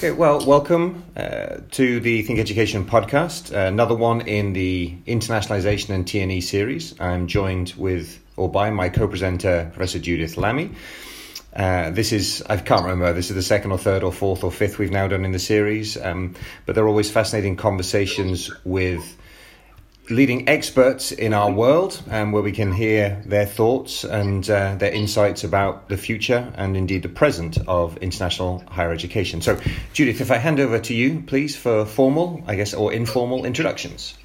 Okay, well, welcome uh, to the Think Education podcast, uh, another one in the Internationalization and TNE series. I'm joined with, or by, my co presenter, Professor Judith Lamie. Uh, this is, I can't remember, this is the second or third or fourth or fifth we've now done in the series, um, but they're always fascinating conversations with leading experts in our world, um, where we can hear their thoughts and uh, their insights about the future and indeed the present of international higher education. So, Judith, if I hand over to you, please, for formal, I guess, or informal introductions.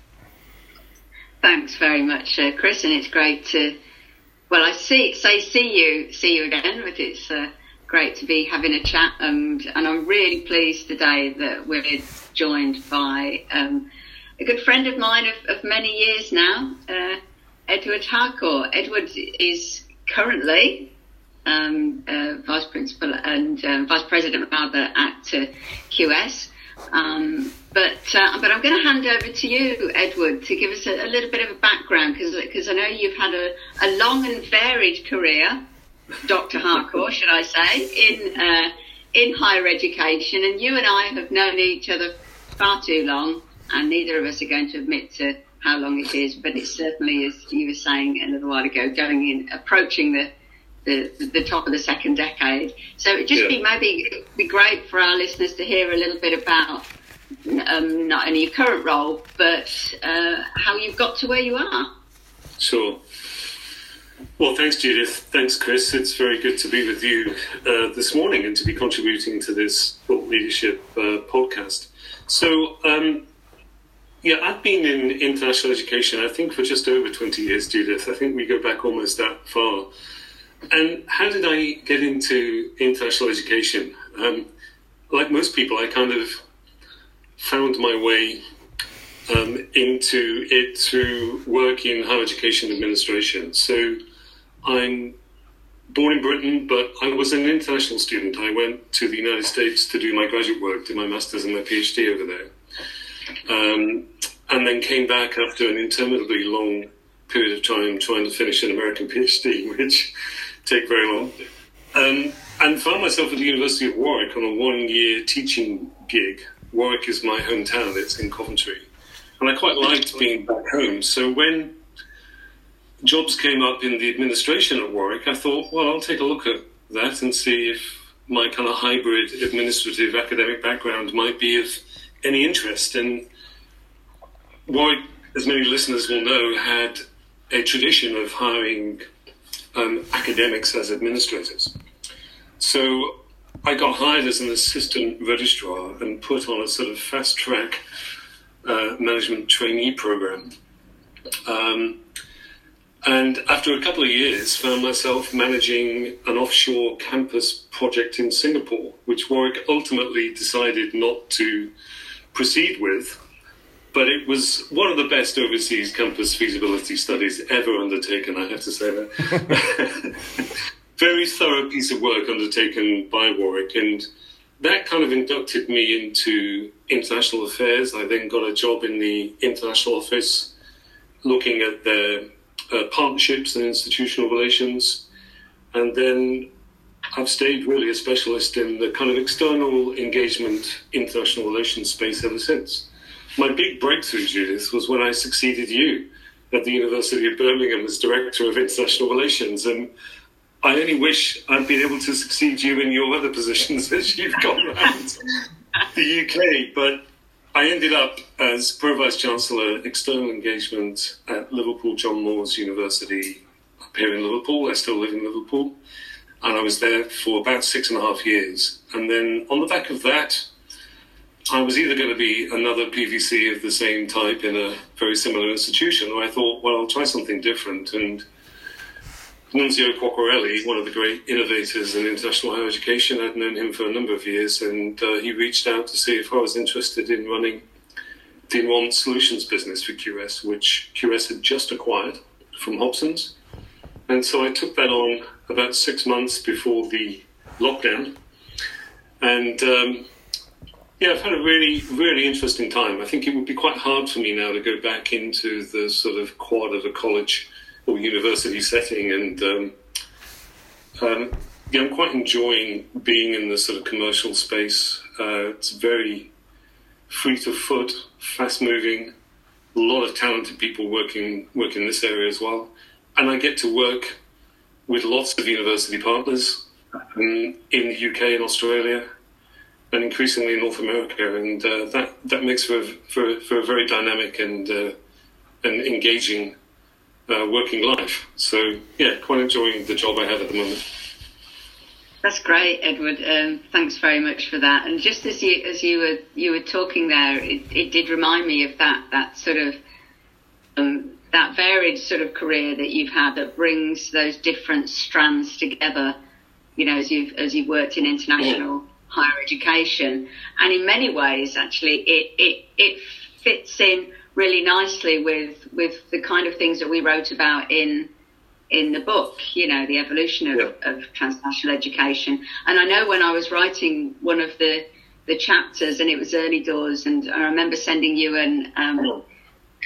Thanks very much, uh, Chris, and it's great to, well, I see, say see you, see you again, but it's uh, great to be having a chat, and, and I'm really pleased today that we're joined by. Um, a good friend of mine of, of many years now, uh, Edward Harcourt. Edward is currently um, uh, vice principal and uh, vice president rather at QS. Um, but uh, but I'm going to hand over to you, Edward, to give us a, a little bit of a background because I know you've had a, a long and varied career, Dr. Harcourt, should I say, in uh, in higher education, and you and I have known each other far too long and neither of us are going to admit to how long it is, but it certainly, as you were saying a little while ago, going in, approaching the the, the top of the second decade. So it'd just yeah. be maybe be great for our listeners to hear a little bit about um, not only your current role, but uh, how you've got to where you are. Sure. Well, thanks, Judith. Thanks, Chris. It's very good to be with you uh, this morning and to be contributing to this thought leadership uh, podcast. So, um, yeah, I've been in international education, I think, for just over 20 years, Judith. I think we go back almost that far. And how did I get into international education? Um, like most people, I kind of found my way um, into it through work in higher education administration. So I'm born in Britain, but I was an international student. I went to the United States to do my graduate work, did my master's and my PhD over there. Um, and then came back after an interminably long period of time trying to finish an American PhD, which take very long. Um, and found myself at the University of Warwick on a one-year teaching gig. Warwick is my hometown; it's in Coventry, and I quite liked being back home. So when jobs came up in the administration at Warwick, I thought, well, I'll take a look at that and see if my kind of hybrid administrative academic background might be of any interest. And Warwick, as many listeners will know, had a tradition of hiring um, academics as administrators. So I got hired as an assistant registrar and put on a sort of fast track uh, management trainee program. Um, and after a couple of years, found myself managing an offshore campus project in Singapore, which Warwick ultimately decided not to proceed with but it was one of the best overseas campus feasibility studies ever undertaken, I have to say that. Very thorough piece of work undertaken by Warwick, and that kind of inducted me into international affairs. I then got a job in the international office looking at the uh, partnerships and institutional relations, and then I've stayed really a specialist in the kind of external engagement, international relations space ever since my big breakthrough, Judith, was when I succeeded you at the University of Birmingham as Director of International Relations. And I only wish I'd been able to succeed you in your other positions as you've gone around the UK. But I ended up as Pro Vice Chancellor External Engagement at Liverpool John Moores University up here in Liverpool. I still live in Liverpool. And I was there for about six and a half years. And then on the back of that, I was either going to be another PVC of the same type in a very similar institution, or I thought, well, I'll try something different. And Nunzio Quacquarelli, one of the great innovators in international higher education, I'd known him for a number of years, and uh, he reached out to see if I was interested in running the enrollment solutions business for QS, which QS had just acquired from Hobsons. And so I took that on about six months before the lockdown. And um, yeah, I've had a really, really interesting time. I think it would be quite hard for me now to go back into the sort of quad of a college or university setting. And um, um, yeah, I'm quite enjoying being in the sort of commercial space Uh, it's very fleet to foot, fast moving, a lot of talented people working work in this area as well. And I get to work with lots of university partners in, in the UK and Australia, and increasingly in North America. And uh, that that makes for a, for, for a very dynamic and uh, and engaging uh, working life. So yeah, quite enjoying the job I have at the moment. That's great, Edward. Um, thanks very much for that. And just as you as you were you were talking there, it, it did remind me of that that sort of um, that varied sort of career that you've had that brings those different strands together. You know, as you've as you've worked in international yeah. Higher education, and in many ways, actually, it it it fits in really nicely with with the kind of things that we wrote about in in the book, you know, the evolution of, yeah. of transnational education. And I know when I was writing one of the the chapters, and it was early doors, and I remember sending you an um,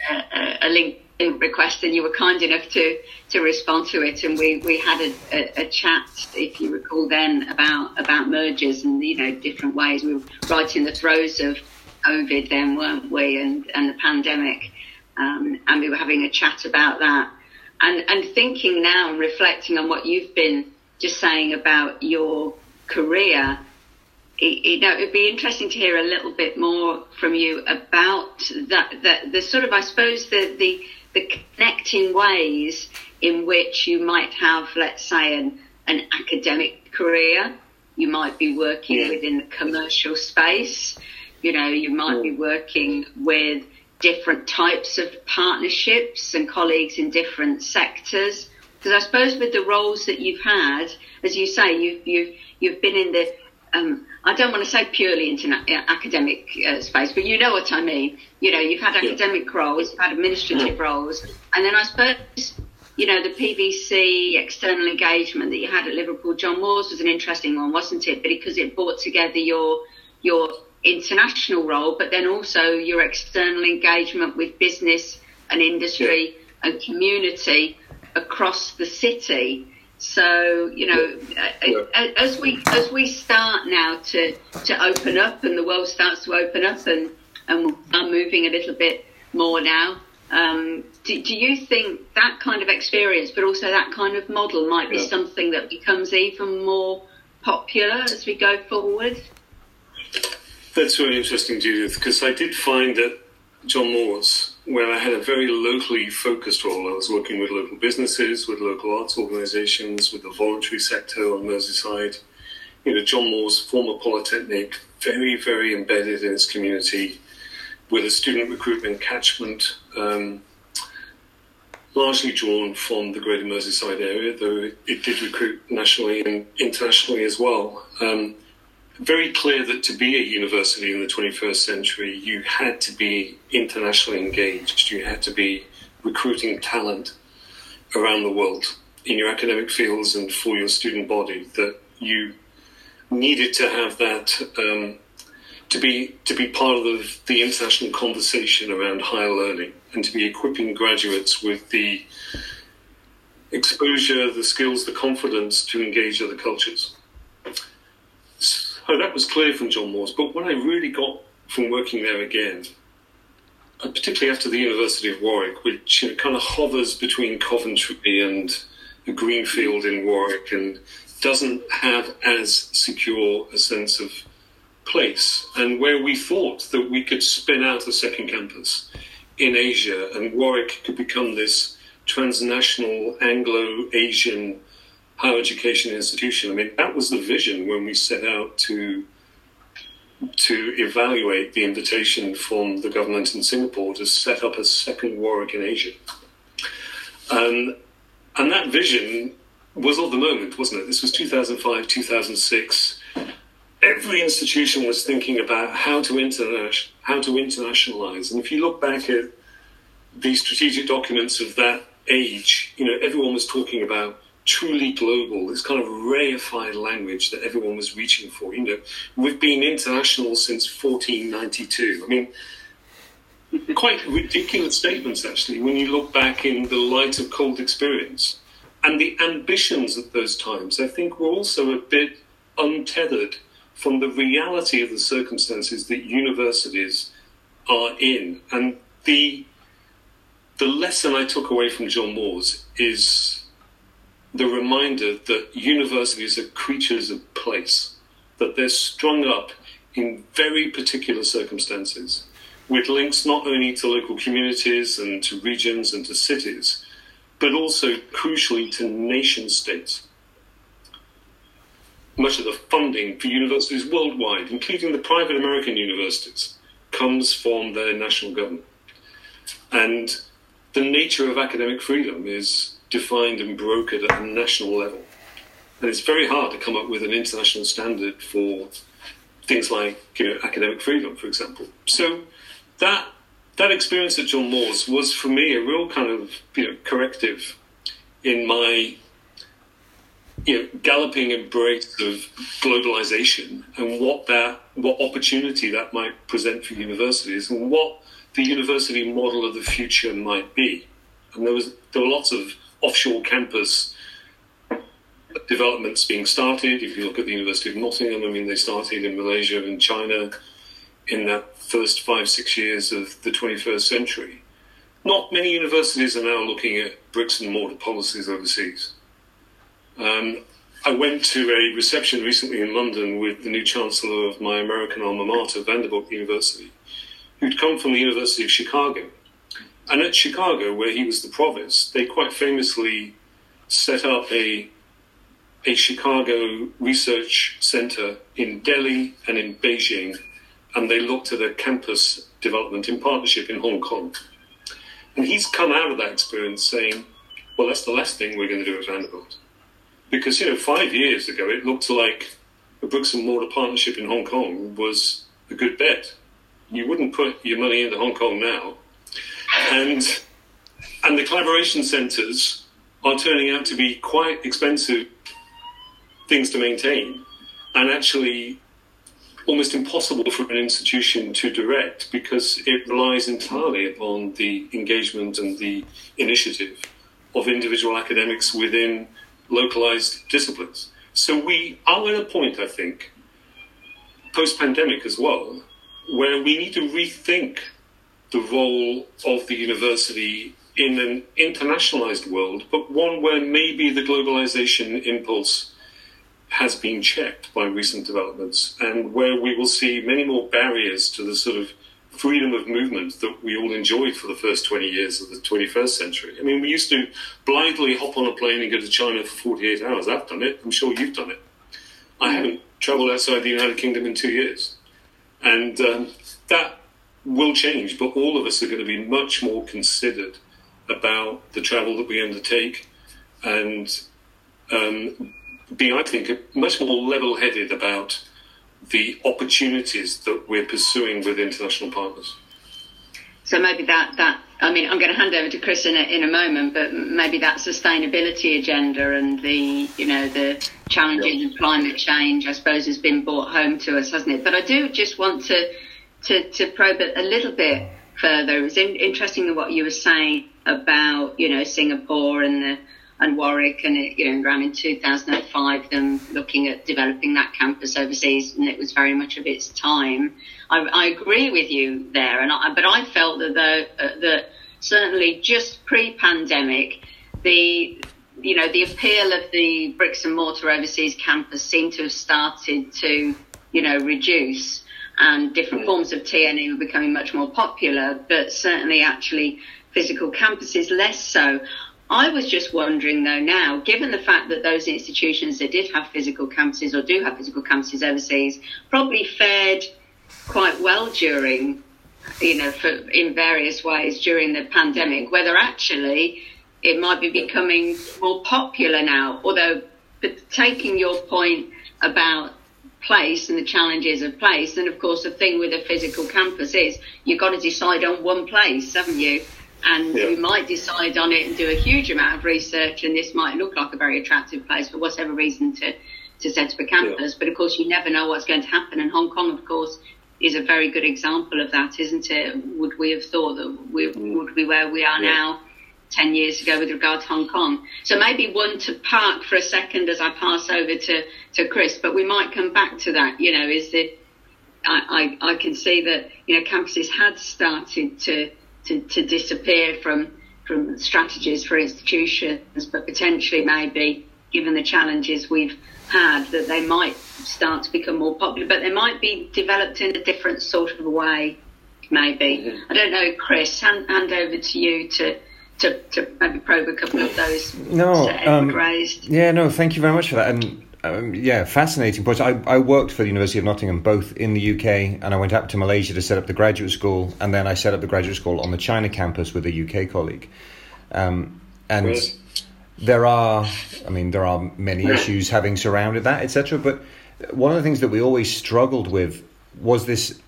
a, a, link request, and you were kind enough to to respond to it, and we we had a, a, a, chat, if you recall, then about about mergers and you know different ways. We were right in the throes of COVID, then weren't we, and and the pandemic, um, and we were having a chat about that. And and thinking now and reflecting on what you've been just saying about your career it, you know it'd be interesting to hear a little bit more from you about that the, the sort of I suppose the the the connecting ways in which you might have let's say an an academic career you might be working yeah. within the commercial space you know you might be working with different types of partnerships and colleagues in different sectors. Because I suppose with the roles that you've had, as you say, you've you've you've been in the um, I don't want to say purely interna- uh, academic uh, space, but you know what I mean. You know, you've had academic yeah. roles, you've had administrative yeah. roles, and then I suppose you know the PVC external engagement that you had at Liverpool John Moores was an interesting one, wasn't it? But because it brought together your your international role, but then also your external engagement with business and industry yeah. and community across the city. So you know, yeah. as we as we start now to to open up, and the world starts to open up, and and are moving a little bit more now. Um, do, do, you think that kind of experience, but also that kind of model, might be yeah. something that becomes even more popular as we go forward? That's really interesting, Judith, because I did find that John Moores, where I had a very locally focused role, I was working with local businesses, with local arts organisations, with the voluntary sector on Merseyside. You know, John Moores, former polytechnic, very, very embedded in its community, with a student recruitment catchment, um, largely drawn from the Greater Merseyside area, though it, it did recruit nationally and internationally as well. Um, very clear that to be a university in the 21st century, you had to be internationally engaged. You had to be recruiting talent around the world in your academic fields and for your student body. That you needed to have that um, to be to be part of the, the international conversation around higher learning and to be equipping graduates with the exposure, the skills, the confidence to engage other cultures. Oh, that was clear from John Moores. But what I really got from working there again, uh, particularly after the University of Warwick, which you know, kind of hovers between Coventry and Greenfield in Warwick and doesn't have as secure a sense of place, and where we thought that we could spin out a second campus in Asia and Warwick could become this transnational Anglo Asian higher education institution. I mean, that was the vision when we set out to to evaluate the invitation from the government in Singapore to set up a second Warwick in Asia. Um, and that vision was of the moment, wasn't it? This was 2005, 2006. Every institution was thinking about how to interna- how to internationalize. And if you look back at the strategic documents of that age, you know, everyone was talking about truly global, this kind of reified language that everyone was reaching for. You know, we've been international since 1492. I mean, quite ridiculous statements actually when you look back in the light of cold experience. And the ambitions at those times, I think, were also a bit untethered from the reality of the circumstances that universities are in. And the the lesson I took away from John Moores is the reminder that universities are creatures of place, that they're strung up in very particular circumstances, with links not only to local communities and to regions and to cities, but also crucially to nation states. Much of the funding for universities worldwide, including the private American universities, comes from their national government. And the nature of academic freedom is defined and brokered at a national level. And it's very hard to come up with an international standard for things like you know, academic freedom, for example. So that that experience at John Moores was for me a real kind of you know corrective in my you know galloping embrace of globalization and what that what opportunity that might present for universities and what the university model of the future might be. And there was there were lots of offshore campus developments being started. If you look at the University of Nottingham, I mean, they started in Malaysia and China in that first five, six years of the 21st century. Not many universities are now looking at bricks and mortar policies overseas. Um, I went to a reception recently in London with the new chancellor of my American alma mater, Vanderbilt University, who'd come from the University of Chicago. And at Chicago, where he was the provost, they quite famously set up a a Chicago research center in Delhi and in Beijing, and they looked at a campus development in partnership in Hong Kong. And he's come out of that experience saying, well, that's the last thing we're going to do at Vanderbilt. Because, you know, five years ago, it looked like a bricks and mortar partnership in Hong Kong was a good bet. You wouldn't put your money into Hong Kong now. And, and the collaboration centers are turning out to be quite expensive things to maintain and actually almost impossible for an institution to direct because it relies entirely upon the engagement and the initiative of individual academics within localized disciplines. So we are at a point, I think, post pandemic as well, where we need to rethink the role of the university in an internationalized world, but one where maybe the globalization impulse has been checked by recent developments and where we will see many more barriers to the sort of freedom of movement that we all enjoyed for the first 20 years of the 21st century. I mean, we used to blindly hop on a plane and go to China for 48 hours. I've done it. I'm sure you've done it. I haven't traveled outside the United Kingdom in two years. And um, that will change, but all of us are going to be much more considered about the travel that we undertake and um, being, I think, much more level headed about the opportunities that we're pursuing with international partners. So maybe that, that I mean, I'm going to hand over to Chris in a, in a moment, but maybe that sustainability agenda and the, you know, the challenges of climate change, I suppose, has been brought home to us, hasn't it? But I do just want to, to, to probe it a little bit further. It was in, interesting what you were saying about, you know, Singapore and the, and Warwick, and it you know ran in 2005. Them looking at developing that campus overseas, and it was very much of its time. I, I agree with you there, and I, but I felt that the, uh, that certainly just pre-pandemic, the you know the appeal of the bricks and mortar overseas campus seemed to have started to you know reduce and different forms of TNE were becoming much more popular, but certainly actually physical campuses less so. I was just wondering though now, given the fact that those institutions that did have physical campuses or do have physical campuses overseas probably fared quite well during, you know, for, in various ways during the pandemic, whether actually it might be becoming more popular now. Although, but taking your point about place and the challenges of place, and of course the thing with a physical campus is you've got to decide on one place, haven't you? and yeah. we might decide on it and do a huge amount of research and this might look like a very attractive place for whatever reason to, to set up a campus. Yeah. But of course, you never know what's going to happen. And Hong Kong, of course, is a very good example of that, isn't it? Would we have thought that we mm. would be where we are yeah. now 10 years ago with regard to Hong Kong. So maybe one to park for a second as I pass over to, to Chris, but we might come back to that. You know, is that I, I, I can see that, you know, campuses had started to, to, to disappear from, from strategies for institutions, but potentially maybe given the challenges we've had that they might start to become more popular, but they might be developed in a different sort of way, maybe. Mm-hmm. I don't know, Chris, hand, hand over to you to to, to maybe probe a couple of those no, um, raised. Yeah, no, thank you very much for that. And um, yeah, fascinating points. I, I worked for the University of Nottingham both in the UK and I went up to Malaysia to set up the graduate school, and then I set up the graduate school on the China campus with a UK colleague. Um, and right. there are, I mean, there are many issues having surrounded that, etc. But one of the things that we always struggled with was this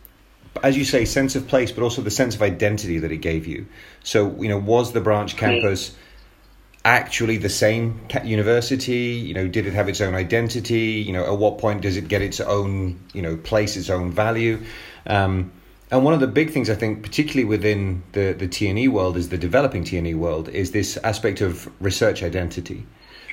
as you say, sense of place, but also the sense of identity that it gave you. So, you know, was the branch campus actually the same university? You know, did it have its own identity? You know, at what point does it get its own, you know, place, its own value? Um, and one of the big things I think, particularly within the the TNE world, is the developing TNE world, is this aspect of research identity.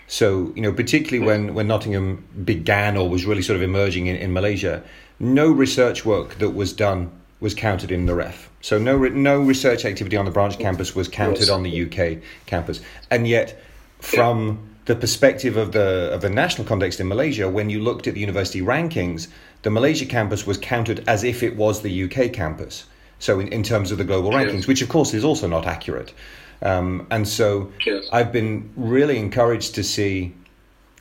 So, you know, particularly when, when Nottingham began or was really sort of emerging in, in Malaysia, no research work that was done was counted in the REF. So no no research activity on the branch campus was counted yes. on the UK campus, and yet from the perspective of the of the national context in Malaysia, when you looked at the university rankings, the Malaysia campus was counted as if it was the UK campus. So in, in terms of the global rankings, which of course is also not accurate. Um, and so yes. I've been really encouraged to see,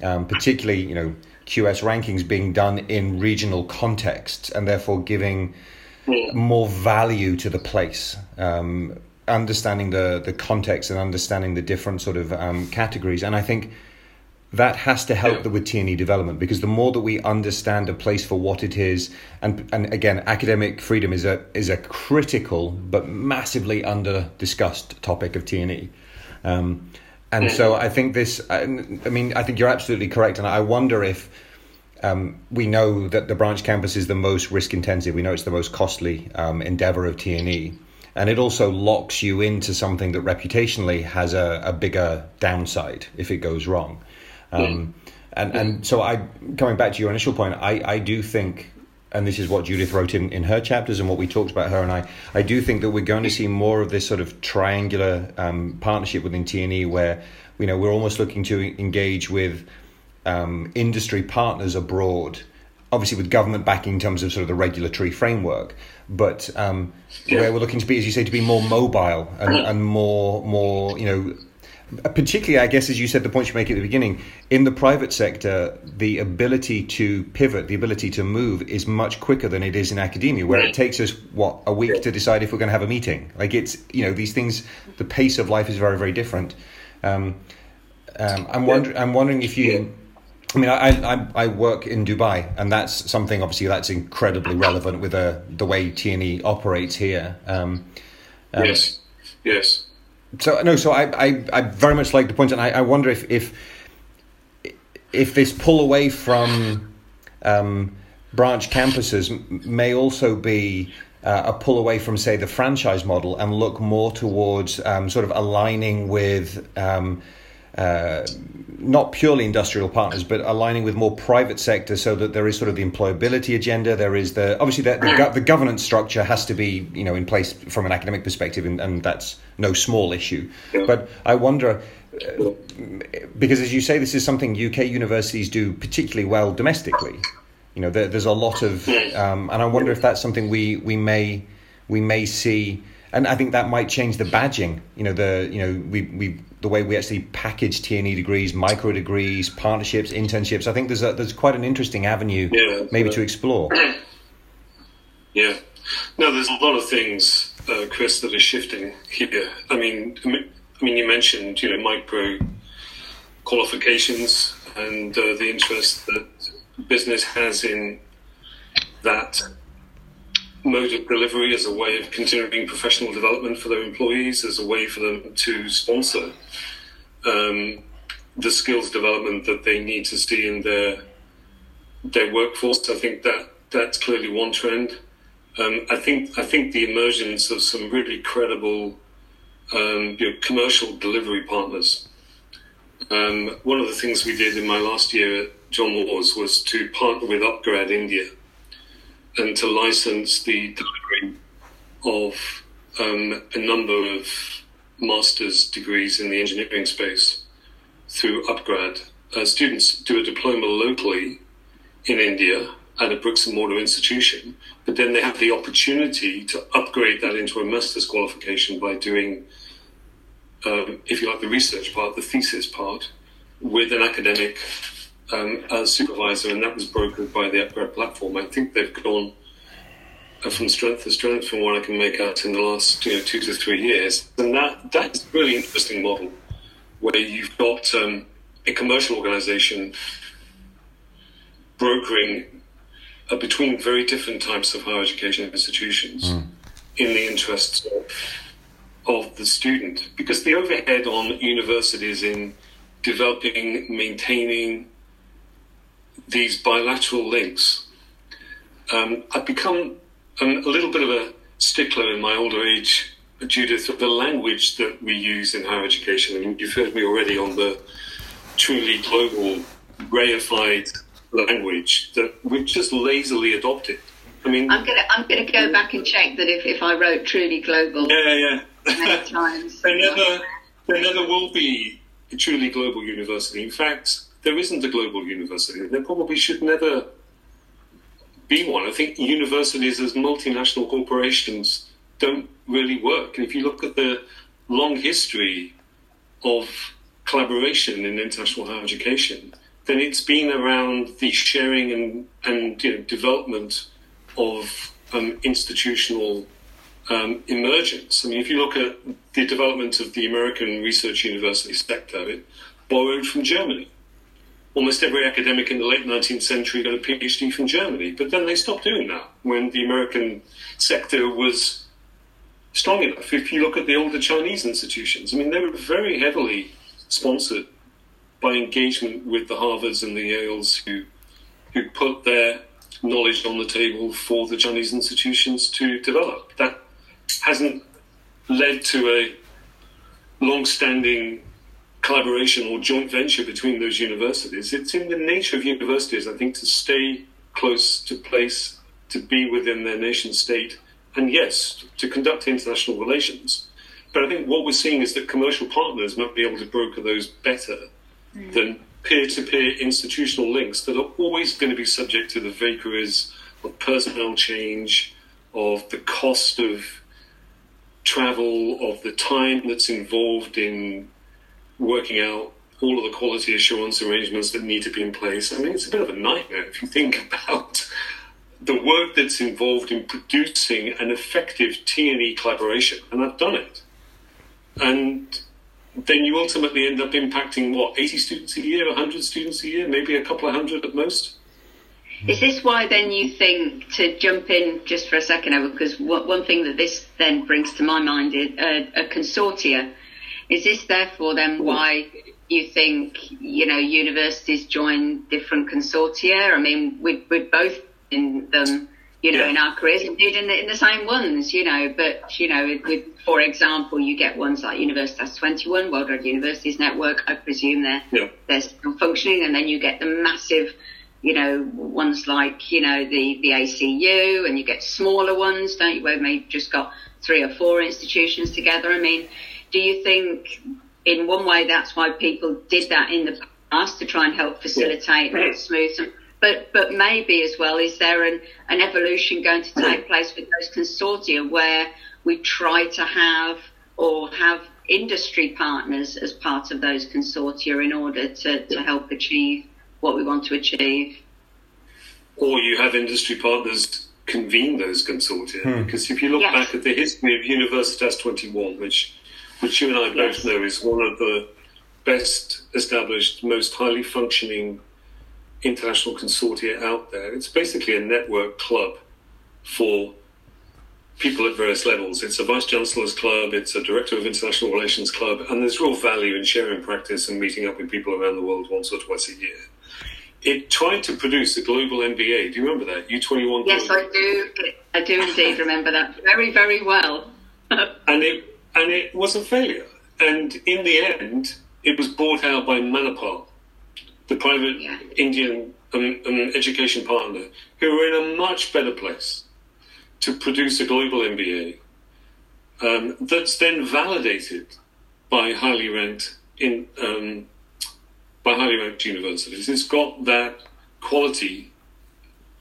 um, particularly you know QS rankings being done in regional contexts and therefore giving more value to the place. Um, understanding the the context and understanding the different sort of um, categories, and I think that has to help the, with TNE development because the more that we understand a place for what it is, and and again, academic freedom is a is a critical but massively under discussed topic of TNE. Um, and so I think this, I mean, I think you're absolutely correct. And I wonder if um, we know that the branch campus is the most risk intensive. We know it's the most costly um, endeavor of TNE. And it also locks you into something that reputationally has a, a bigger downside if it goes wrong. Um, and, and so I, coming back to your initial point, I, I do think and this is what Judith wrote in, in her chapters and what we talked about her and I. I do think that we're going to see more of this sort of triangular um, partnership within TNE where you know we're almost looking to engage with um, industry partners abroad, obviously with government backing in terms of sort of the regulatory framework, but um, yeah. where we're looking to be, as you say, to be more mobile and, and more more you know particularly, I guess, as you said, the point you make at the beginning, in the private sector, the ability to pivot, the ability to move is much quicker than it is in academia, where it takes us, what, a week to decide if we're going to have a meeting. Like, it's, you know, these things, the pace of life is very, very different. Um, um, I'm, wonder- I'm wondering if you. I mean, I, I, I work in Dubai, and that's something obviously that's incredibly relevant with the uh, the way TNE operates here. Um, um, yes, yes so no, so I, I, I very much like the point, and I, I wonder if if if this pull away from um, branch campuses may also be uh, a pull away from, say, the franchise model and look more towards um, sort of aligning with. Um, uh, not purely industrial partners, but aligning with more private sector, so that there is sort of the employability agenda. There is the obviously the, the, the governance structure has to be you know in place from an academic perspective, and, and that's no small issue. Yeah. But I wonder. Uh, because, as you say, this is something UK universities do particularly well domestically. You know, there, there's a lot of, um, and I wonder if that's something we, we may we may see and I think that might change the badging. You know, the you know we we the way we actually package TNE degrees, micro degrees, partnerships, internships. I think there's a, there's quite an interesting avenue yeah, maybe to explore. Yeah, no, there's a lot of things, uh, Chris, that are shifting here. I mean, I mean, you mentioned you know micro qualifications and uh, the interest that business has in that mode of delivery as a way of continuing professional development for their employees, as a way for them to sponsor um, the skills development that they need to see in their their workforce. I think that that's clearly one trend. Um, I think I think the emergence of some really credible um, you know, commercial delivery partners. Um, one of the things we did in my last year at John Moores was to partner with upGrad India and to license the delivery of um, a number of master's degrees in the engineering space through upGrad. Uh, students do a diploma locally in India at a bricks and mortar institution, but then they have the opportunity to upgrade that into a master's qualification by doing, um, if you like, the research part, the thesis part, with an academic um, as supervisor, and that was brokered by the upGrad platform. I think they've gone uh, from strength to strength from what I can make out in the last you know, two to three years, and that that's a really interesting model where you've got um, a commercial organisation brokering uh, between very different types of higher education institutions mm. in the interests of, of the student. Because the overhead on universities in developing, maintaining these bilateral links, um, I've become um, a little bit of a stickler in my older age, Judith, of the language that we use in higher education. I mean, you've heard me already on the truly global, reified language that we've just lazily adopted. I mean, I'm gonna I'm gonna go back and check that if, if I wrote truly global, yeah, yeah, many times, there never there never will be a truly global university. In fact, there isn't a global university. There probably should never be one. I think universities as multinational corporations don't really work. And if you look at the long history of collaboration in international higher education, then it's been around the sharing and, and you know, development of um, institutional um, emergence. I mean, if you look at the development of the American research university sector, it borrowed from Germany. Almost every academic in the late 19th century got a PhD from Germany, but then they stopped doing that when the American sector was strong enough. If you look at the older Chinese institutions, I mean, they were very heavily sponsored by engagement with the Harvards and the Yales who who put their knowledge on the table for the Chinese institutions to develop. That hasn't led to a long-standing collaboration or joint venture between those universities. It's in the nature of universities, I think, to stay close to place, to be within their nation state, and yes, to conduct international relations. But I think what we're seeing is that commercial partners might be able to broker those better mm. than peer to peer institutional links that are always going to be subject to the vagaries of personnel change, of the cost of travel, of the time that's involved in working out all of the quality assurance arrangements that need to be in place. I mean, it's a bit of a nightmare if you think about the work that's involved in producing an effective TNE collaboration, and I've done it. And then you ultimately end up impacting what 80 students a year 100 students a year maybe a couple of hundred at most is this why then you think to jump in just for a second because one thing that this then brings to my mind is uh, a consortia is this therefore then why you think you know universities join different consortia i mean we we both in them you know, yeah. in our careers, indeed in the, in the same ones, you know, but, you know, with, for example, you get ones like Universitas 21, Worldwide Universities Network, I presume they're, yeah. they're still functioning, and then you get the massive, you know, ones like, you know, the, the ACU, and you get smaller ones, don't you, where maybe just got three or four institutions together. I mean, do you think in one way that's why people did that in the past to try and help facilitate yeah. and smooth some but but maybe as well is there an, an evolution going to take place with those consortia where we try to have or have industry partners as part of those consortia in order to, to help achieve what we want to achieve or you have industry partners convene those consortia hmm. because if you look yes. back at the history of Universitas 21 which which you and I both know is one of the best established most highly functioning international consortia out there. It's basically a network club for people at various levels. It's a vice chancellor's club, it's a director of international relations club, and there's real value in sharing practice and meeting up with people around the world once or twice a year. It tried to produce a global MBA. Do you remember that? U21 Yes, I do. I do indeed remember that very, very well. and it and it was a failure. And in the end, it was bought out by Manipal, the private yeah. Indian um, um, education partner, who were in a much better place to produce a global MBA um, that's then validated by highly ranked in um, by highly ranked universities. It's got that quality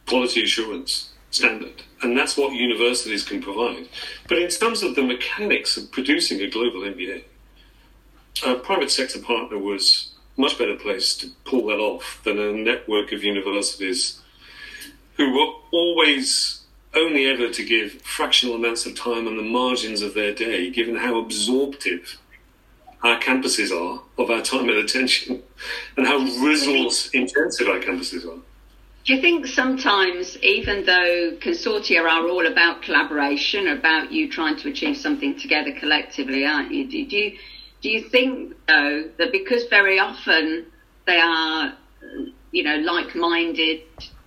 quality assurance standard, and that's what universities can provide. But in terms of the mechanics of producing a global MBA, a private sector partner was much better placed to pull that off than a network of universities who were always only ever to give fractional amounts of time on the margins of their day, given how absorptive our campuses are of our time and attention, and how resource intensive our campuses are. Do you think sometimes, even though consortia are all about collaboration, about you trying to achieve something together collectively, aren't you? Do, do you do you think though that because very often they are, you know, like-minded,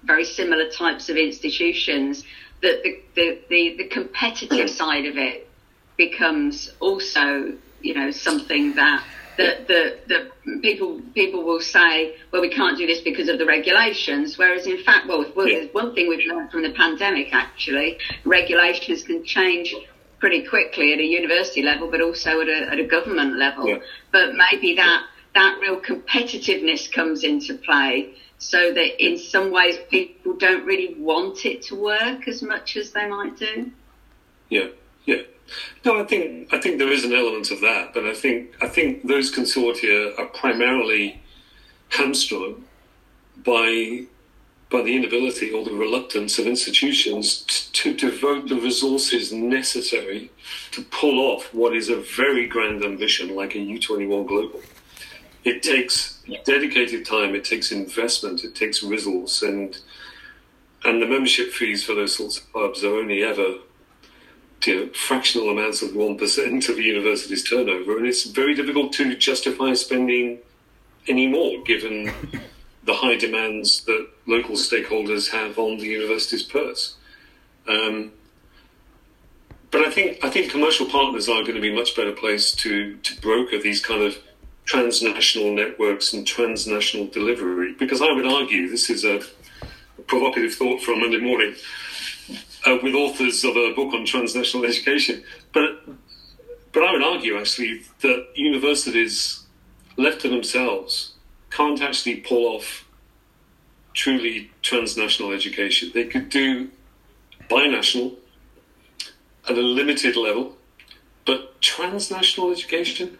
very similar types of institutions, that the, the, the, the competitive side of it becomes also, you know, something that that the, the people people will say, well, we can't do this because of the regulations. Whereas in fact, well, well there's one thing we've learned from the pandemic. Actually, regulations can change pretty quickly at a university level, but also at a, at a government level. Yeah. But maybe that that real competitiveness comes into play so that in some ways people don't really want it to work as much as they might do. Yeah, yeah. No, I think I think there is an element of that, but I think I think those consortia are primarily hamstrung by by the inability or the reluctance of institutions to devote the resources necessary to pull off what is a very grand ambition like a U21 Global. It takes dedicated time, it takes investment, it takes resource, and and the membership fees for those sorts of clubs are only ever you know, fractional amounts of 1% of the university's turnover, and it's very difficult to justify spending any more given the high demands that local stakeholders have on the university's purse. Um, but I think I think commercial partners are going to be much better placed to to broker these kind of transnational networks and transnational delivery. Because I would argue this is a, a provocative thought for a Monday morning uh, with authors of a book on transnational education. But but I would argue actually that universities left to themselves can't actually pull off truly transnational education. They could do binational at a limited level, but transnational education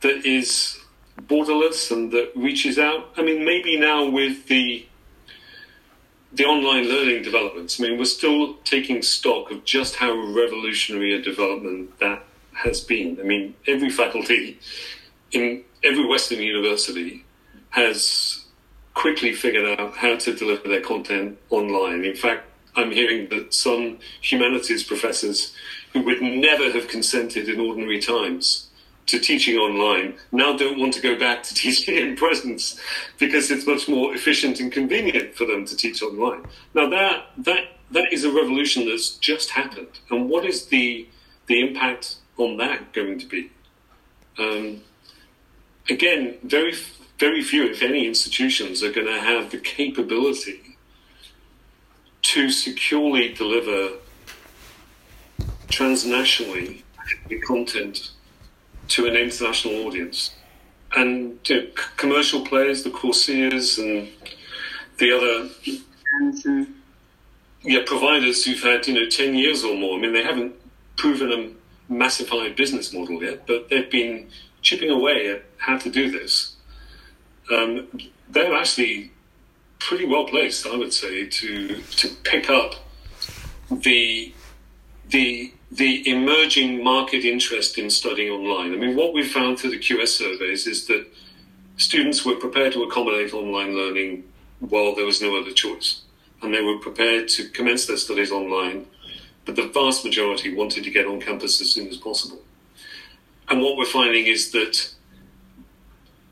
that is borderless and that reaches out. I mean, maybe now with the the online learning developments. I mean, we're still taking stock of just how revolutionary a development that has been. I mean, every faculty in every Western university has quickly figured out how to deliver their content online. In fact, I'm hearing that some humanities professors who would never have consented in ordinary times to teaching online now don't want to go back to teaching in presence because it's much more efficient and convenient for them to teach online. Now that that that is a revolution that's just happened, and what is the the impact on that going to be? Um, again, very very few, if any, institutions are going to have the capability to securely deliver transnationally the content to an international audience. And you know, c- commercial players, the Courseras and the other yeah, providers who've had you know ten years or more. I mean, they haven't proven a massified business model yet, but they've been chipping away at how to do this um, they're actually pretty well placed, I would say, to to pick up the the the emerging market interest in studying online. I mean, what we found through the QS surveys is that students were prepared to accommodate online learning while there was no other choice, and they were prepared to commence their studies online. But the vast majority wanted to get on campus as soon as possible. And what we're finding is that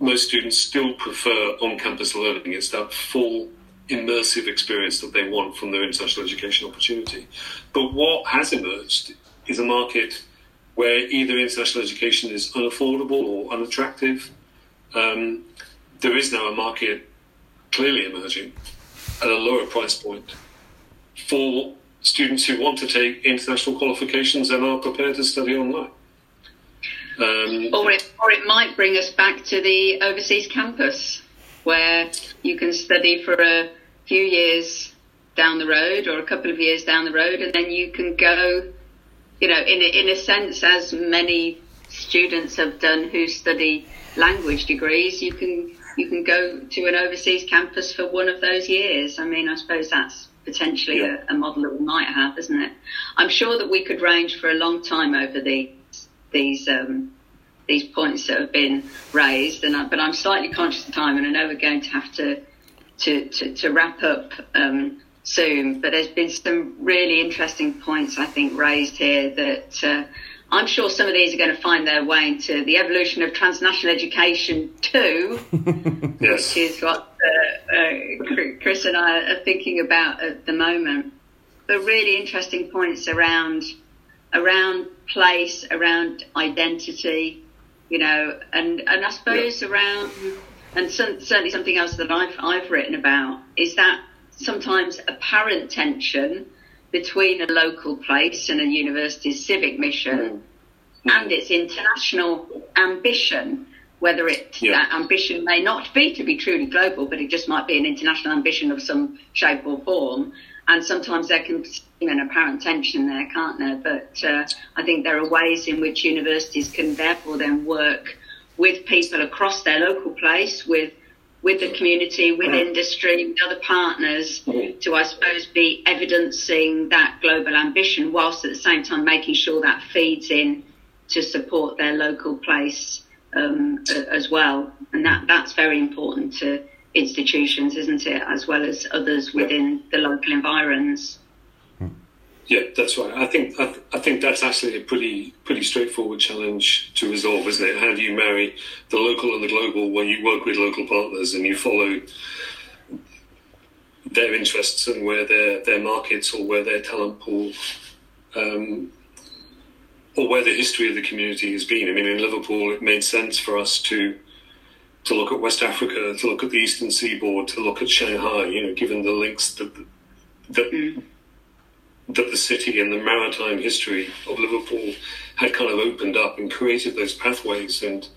most students still prefer on-campus learning. It's that full immersive experience that they want from their international education opportunity. But what has emerged is a market where either international education is unaffordable or unattractive. Um, there is now a market clearly emerging at a lower price point for students who want to take international qualifications and are prepared to study online. Um, or, it, or it might bring us back to the overseas campus where you can study for a few years down the road or a couple of years down the road and then you can go, you know, in a, in a sense, as many students have done who study language degrees, you can you can go to an overseas campus for one of those years. I mean, I suppose that's potentially yeah. a, a, model that we might have, isn't it? I'm sure that we could range for a long time over these these um, these points that have been raised, and I, but I'm slightly conscious of time, and I know we're going to have to to to, to wrap up um, soon. But there's been some really interesting points I think raised here that. Uh, I'm sure some of these are going to find their way into the evolution of transnational education too, yes. which is what uh, uh, Chris and I are thinking about at the moment. But really interesting points around around place, around identity, you know, and and I suppose yeah. around and some, certainly something else that I've I've written about is that sometimes apparent tension between a local place and a university's civic mission mm. and its international ambition, whether it yeah. that ambition may not be to be truly global, but it just might be an international ambition of some shape or form. And sometimes there can be an apparent tension there, can't there? But uh, I think there are ways in which universities can therefore then work with people across their local place, with with the community, with mm. industry, with other partners mm. to, I suppose, be evidencing that global ambition whilst at the same time making sure that feeds in to support their local place um, as well. And that, that's very important to institutions, isn't it, as well as others within the local environs. Yeah, that's right. I think I, I, think that's actually a pretty pretty straightforward challenge to resolve, isn't it? How do you marry the local and the global when you work with local partners and you follow their interests and where their their markets or where their talent pool um, or where the history of the community has been. I mean, in Liverpool, it made sense for us to to look at West Africa, to look at the Eastern Seaboard, to look at Shanghai. You know, given the links that that. That the city and the maritime history of Liverpool had kind of opened up and created those pathways and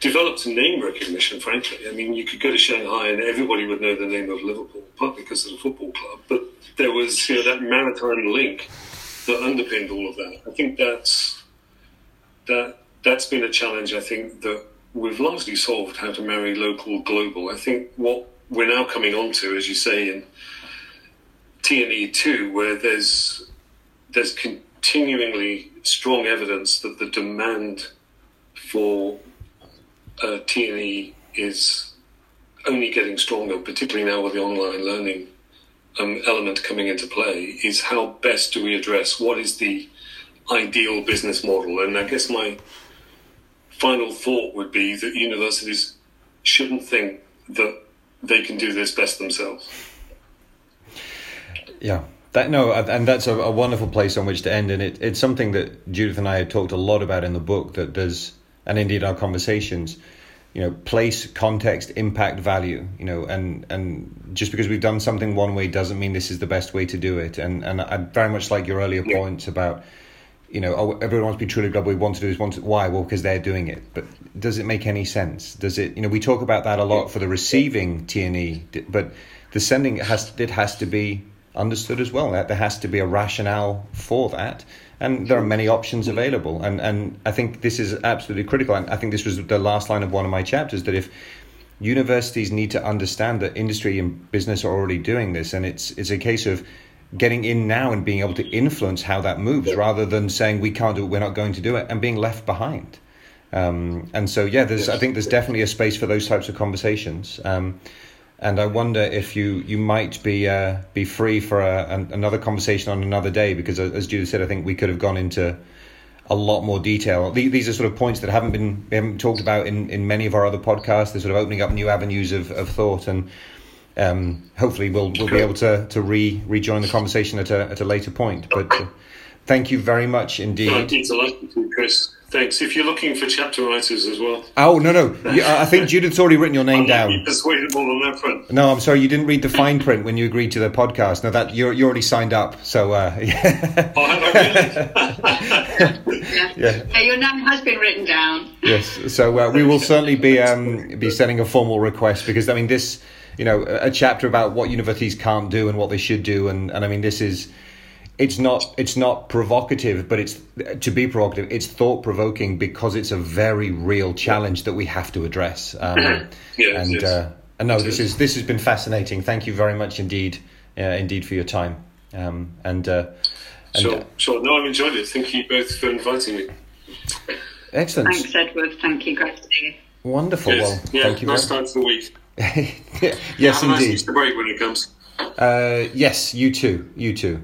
developed name recognition, frankly. I mean, you could go to Shanghai and everybody would know the name of Liverpool, partly because of the football club, but there was you know, that maritime link that underpinned all of that. I think that's that that's been a challenge. I think that we've largely solved how to marry local global. I think what we're now coming on to, as you say, in TNE two, where there's there's continuingly strong evidence that the demand for uh, TNE is only getting stronger, particularly now with the online learning um, element coming into play. Is how best do we address what is the ideal business model? And I guess my final thought would be that universities shouldn't think that they can do this best themselves. Yeah. That no, and that's a, a, wonderful place on which to end, and it, it's something that Judith and I had talked a lot about in the book. That does, and indeed our conversations, you know, place, context, impact, value. You know, and and just because we've done something one way doesn't mean this is the best way to do it. And and I very much like your earlier yeah. points about, you know, oh, everyone wants to be truly global. We want to do this. Want to, why? Well, because they're doing it. But does it make any sense? Does it? You know, we talk about that a lot for the receiving TNE, but the sending has it has to be understood as well. That there has to be a rationale for that, and there are many options available. And and I think this is absolutely critical. And I think this was the last line of one of my chapters that if universities need to understand that industry and business are already doing this, and it's it's a case of getting in now and being able to influence how that moves, rather than saying we can't do it, we're not going to do it, and being left behind. Um, and so, yeah, there's. I think there's definitely a space for those types of conversations. Um, and I wonder if you you might be uh, be free for a, an, another conversation on another day because as Judith said, I think we could have gone into a lot more detail. These are sort of points that haven't been we haven't talked about in, in many of our other podcasts. They're sort of opening up new avenues of, of thought, and um, hopefully we'll we'll be able to to re rejoin the conversation at a at a later point. But uh, Thank you very much indeed. be delighted to, Chris. Thanks. If you're looking for chapter writers as well, Oh no no, You- I think Judith's already written your name I'll down. be persuadable on that front. No, I'm sorry, you didn't read the fine print when you agreed to the podcast. No, that you're you already signed up. So uh, yeah. Oh, really? Yeah. Yeah. Yeah, your name has been written down. yes. So uh, we will certainly be um, be sending a formal request because I mean this, you know, a a chapter about what universities can't do and what they should do, and, and I mean this is. It's not. It's not provocative, but it's to be provocative. It's thought provoking because it's a very real challenge that we have to address. Um, Yes, and yes. uh, and no, this is this has been fascinating. Thank you very much indeed, uh, indeed for your time. Um, and uh, and Sure, uh, sure. No, I've enjoyed it. Thank you both for inviting me. excellent, Thanks, Edward. Thank you. Great to see you. wonderful. Yes. Well, yeah, thank you. nice very- start to the week. yes, Have a nice indeed. Easter break when it comes. Uh, yes, you too. You too.